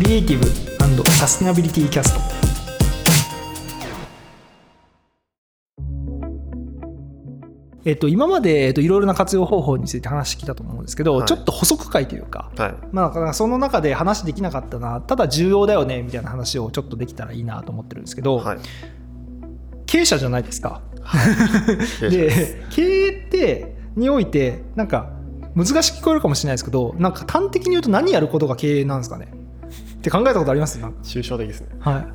クリエイティブサステナビリティキャストえっと、今まで、えっと、いろいろな活用方法について話してきたと思うんですけど、はい、ちょっと補足会というか、はい、まあ、その中で話できなかったなただ重要だよねみたいな話をちょっとできたらいいなと思ってるんですけど、はい、経営者じゃないですか。で経営ってにおいてなんか難しく聞こえるかもしれないですけどなんか端的に言うと何やることが経営なんですかね？って考えたことあります？抽象的ですね。はい。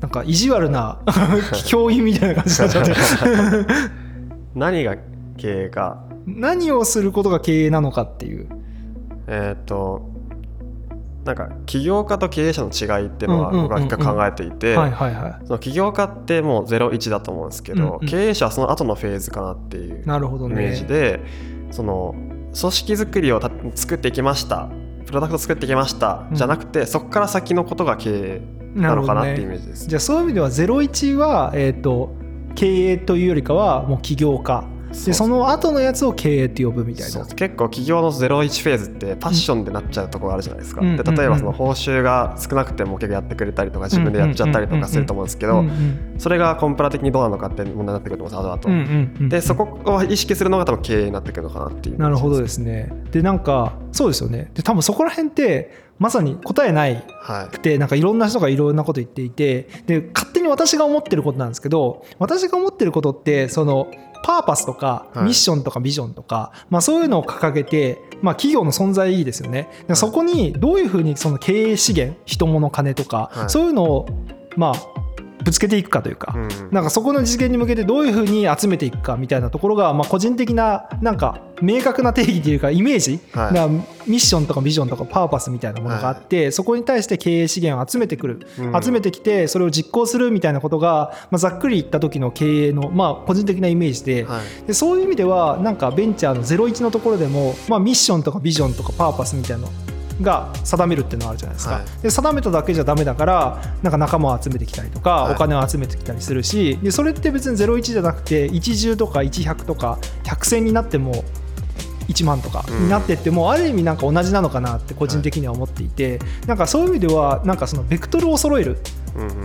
なんか意地悪な 教員みたいな感じになっちゃって。何が経営か。何をすることが経営なのかっていう。えっ、となんか起業家と経営者の違いっていうのは僕は考えていて起業家ってもう01だと思うんですけど、うんうん、経営者はその後のフェーズかなっていうイメージで、ね、その組織づくりを作っていきましたプロダクト作ってきました、うん、じゃなくてそこから先のことが経営なのかなっていうイメージです、ね、じゃあそういう意味では01は、えーと経営というよりかはもう起業家でその後のやつを経営って呼ぶみたいな。結構企業の01フェーズってパッションでなっちゃうところあるじゃないですか、うん、で例えばその報酬が少なくても結構やってくれたりとか自分でやっちゃったりとかすると思うんですけどそれがコンプラ的にどうなのかって問題になってくると。思うんです後々でそこを意識するのが多分経営になってくるのかなっていう。なるほどですねでなんかそうですよねで多分そこら辺ってまさに答えないくて、はい、なんかいろんな人がいろんなこと言っていてで勝手に私が思ってることなんですけど私が思ってることってそのパーパスとかミッションとかビジョンとか、はい、まあ、そういうのを掲げて、まあ、企業の存在意義ですよね。そこにどういうふうにその経営資源人物金とか、はい、そういうのをまあぶつけていくかというか、うん、なんかそこの実現に向けてどういうふうに集めていくかみたいなところが、まあ、個人的ななんか明確な定義というかイメージ、はい、ミッションとかビジョンとかパーパスみたいなものがあって、はい、そこに対して経営資源を集めてくる、うん、集めてきてそれを実行するみたいなことが、まあ、ざっくり言った時の経営の、まあ、個人的なイメージで。はい、でそういう意味ではなんかベンチャーの01のところでも、まあ、ミッションとかビジョンとかパーパスみたいなが定めるっていうのがあるじゃないですか、はい、で定めただけじゃダメだからなんか仲間を集めてきたりとか、はい、お金を集めてきたりするしでそれって別に01じゃなくて10とか1100とか100戦になっても1万とかになってっても、ある意味なんか同じなのかなって個人的には思っていて、なんかそういう意味ではなんかそのベクトルを揃える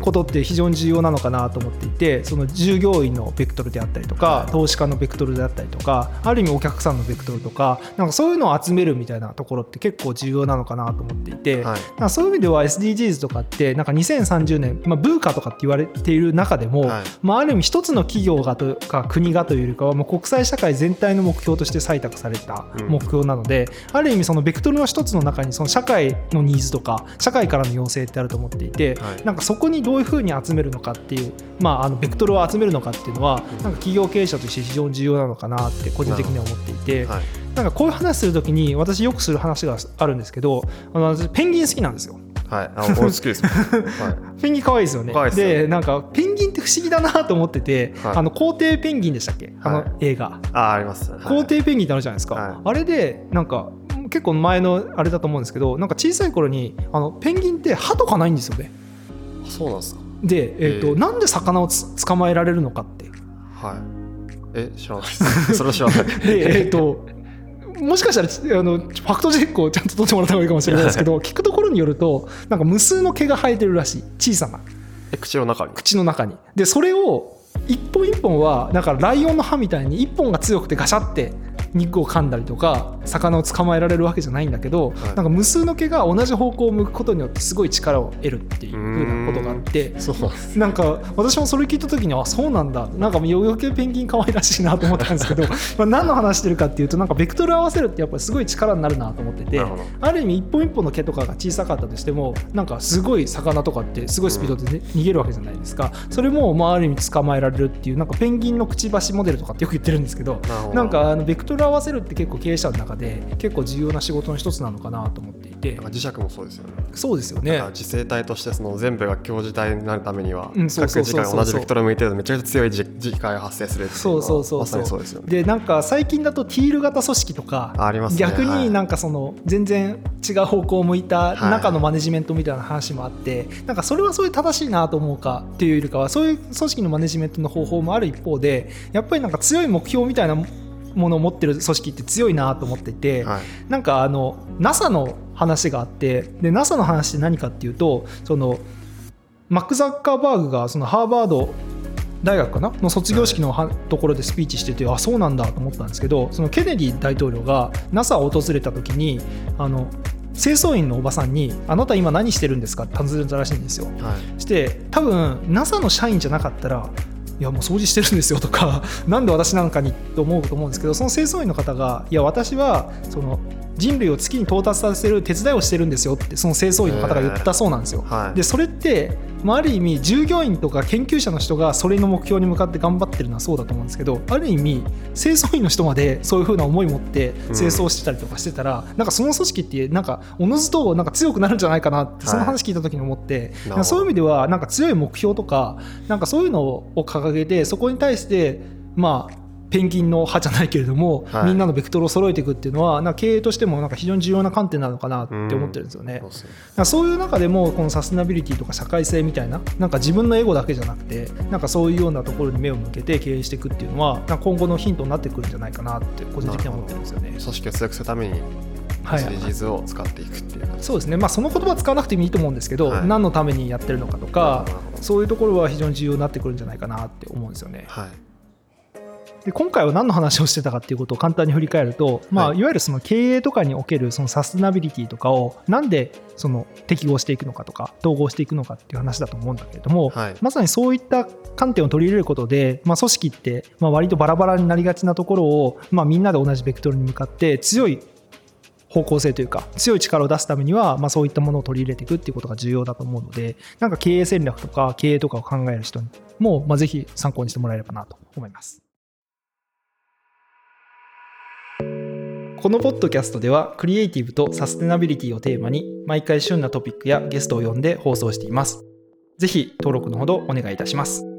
ことって非常に重要なのかなと思っていてその従業員のベクトルであったりとか投資家のベクトルであったりとかある意味お客さんのベクトルとかなんかそういうのを集めるみたいなところって結構重要なのかなと思っていて、はい、そういう意味では SDGs とかってなんか2030年、まあ、ブーカとかって言われている中でも、はい、まあ、ある意味一つの企業がとか国がというよりかはもう国際社会全体の目標として採択された目標なので、うん、ある意味そのベクトルの一つの中にその社会のニーズとか社会からの要請ってあると思っていて、はい、なんかそこにどういうふうに集めるのかっていう、まあ、あのベクトルを集めるのかっていうのは、なんか企業経営者として非常に重要なのかなって個人的には思っていて、はい、なんかこういう話するときに私よくする話があるんですけどあの私ペンギン好きなんですよ。はい、あ好きです、はい、ペンギン可愛いですよね。でなんかペンギンって不思議だなと思ってて、はい、あの皇帝ペンギンでしたっけ、あの映画。ああります、はい、皇帝ペンギンってあるじゃないですか。あれでなんか結構前のあれだと思うんですけどなんか小さい頃にあのペンギンって歯とかないんですよね。そうなんですか？で、えーと、えー、なんで魚を捕まえられるのかって。はい。え知らないです。それは知らない。でえっ、ー、ともしかしたらあのファクトチェックをちゃんと取ってもらった方がいいかもしれないですけど聞くところによるとなんか無数の毛が生えてるらしい。小さな。え口の中に？口の中に。でそれを一本一本はだからライオンの歯みたいに一本が強くてガシャって肉を噛んだりとか魚を捕まえられるわけじゃないんだけど、はい、なんか無数の毛が同じ方向を向くことによってすごい力を得るっていうふうなことがあってなんか私もそれ聞いた時にあそうなんだ。なんか余計ペンギン可愛らしいなと思ったんですけど まあ何の話してるかっていうとなんかベクトル合わせるってやっぱりすごい力になるなと思っててある意味一本一本の毛とかが小さかったとしてもなんかすごい魚とかってすごいスピードで、ね、逃げるわけじゃないですか。それもまあある意味捕まえられるっていうなんかペンギンのくちばしモデルとかってよく言ってるんですけど。なんかあのベクトル合わせるって結構経営者の中で結構重要な仕事の一つなのかなと思っていて。磁石もそうですよね。そうですよね。磁性体としてその全部が強磁体になるためには、うん、各磁界が同じベクトルを向いてるとめちゃくちゃ強い磁界が発生するそうそうそうそう。そうですよ、ね、でなんか最近だとティール型組織とかあります、ね、逆になんかその全然違う方向を向いた中のマネジメントみたいな話もあって、はい、なんかそれはそれ正しいなと思うかっていうよりかはそういう組織のマネジメントの方法もある一方でやっぱりなんか強い目標みたいなものを持ってる組織って強いなと思っていて、はい、なんかあの NASA の話があってで NASA の話って何かっていうとそのマック・ザッカーバーグがそのハーバード大学かな？の卒業式のところでスピーチしてて、あそうなんだと思ったんですけどそのケネディ大統領が NASA を訪れた時にあの清掃員のおばさんに「あなた今何してるんですか?」って尋ねたらしいんですよ。はい、して多分 NASA の社員じゃなかったらいやもう掃除してるんですよとか 何で私なんかにと思うと思うんですけどその清掃員の方がいや私はその人類を月に到達させる手伝いをしてるんですよってその清掃員の方が言ったそうなんですよ。はい、でそれってまあ、ある意味従業員とか研究者の人がそれの目標に向かって頑張ってるのはそうだと思うんですけどある意味清掃員の人までそういうふうな思い持って清掃してたりとかしてたら、うん、なんかその組織ってなんかおのずとなんか強くなるんじゃないかなってその話聞いた時に思って、はい、そういう意味ではなんか強い目標とかなんかそういうのを掲げてそこに対してまあペンギンの派じゃないけれども、はい、みんなのベクトルを揃えていくっていうのはな経営としてもなんか非常に重要な観点なのかなって思ってるんですよね。うん、そういう中でもこのサステナビリティとか社会性みたいななんか自分のエゴだけじゃなくてなんかそういうようなところに目を向けて経営していくっていうのは今後のヒントになってくるんじゃないかなって個人的には思ってるんですよね。組織を強くするために SDGs を使っていくっていう、はい、そうですね、まあ、その言葉使わなくてもいいと思うんですけど、はい、何のためにやってるのかとかそういうところは非常に重要になってくるんじゃないかなって思うんですよね。はいで今回は何の話をしてたかっていうことを簡単に振り返ると、まあ、いわゆるその経営とかにおけるそのサステナビリティとかをなんでその適合していくのかとか統合していくのかっていう話だと思うんだけれども、はい、まさにそういった観点を取り入れることで、まあ、組織ってまあ割とバラバラになりがちなところを、まあ、みんなで同じベクトルに向かって強い方向性というか強い力を出すためには、まあ、そういったものを取り入れていくっていうことが重要だと思うのでなんか経営戦略とか経営とかを考える人にも、まあ、ぜひ参考にしてもらえればなと思います。このポッドキャストではクリエイティブとサステナビリティをテーマに毎回旬なトピックやゲストを呼んで放送しています。ぜひ登録のほどお願いいたします。